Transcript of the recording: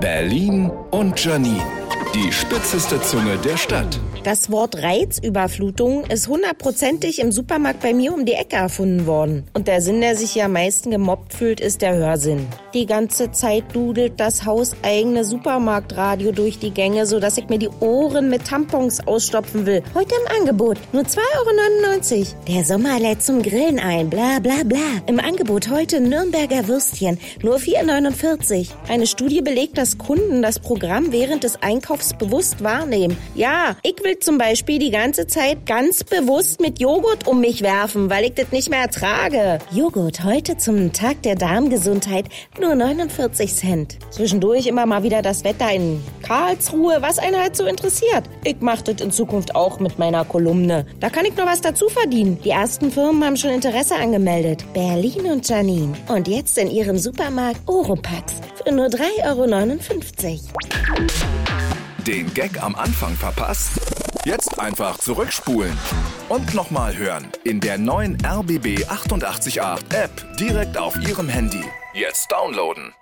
Berlin und Janine. Die spitzeste Zunge der Stadt. Das Wort Reizüberflutung ist hundertprozentig im Supermarkt bei mir um die Ecke erfunden worden. Und der Sinn, der sich hier am meisten gemobbt fühlt, ist der Hörsinn. Die ganze Zeit dudelt das hauseigene Supermarktradio durch die Gänge, sodass ich mir die Ohren mit Tampons ausstopfen will. Heute im Angebot. Nur 2,99 Euro. Der Sommer lädt zum Grillen ein. Bla bla bla. Im Angebot heute Nürnberger Würstchen. Nur 4,49 Euro. Eine Studie belegt, dass Kunden das Programm während des Einkaufs bewusst wahrnehmen. Ja, ich will zum Beispiel die ganze Zeit ganz bewusst mit Joghurt um mich werfen, weil ich das nicht mehr ertrage. Joghurt heute zum Tag der Darmgesundheit nur 49 Cent. Zwischendurch immer mal wieder das Wetter in Karlsruhe, was einen halt so interessiert. Ich mach das in Zukunft auch mit meiner Kolumne. Da kann ich noch was dazu verdienen. Die ersten Firmen haben schon Interesse angemeldet. Berlin und Janine. Und jetzt in ihrem Supermarkt Oropax für nur 3,59 Euro. Den Gag am Anfang verpasst? Jetzt einfach zurückspulen und nochmal hören in der neuen RBB 888 App direkt auf Ihrem Handy. Jetzt downloaden.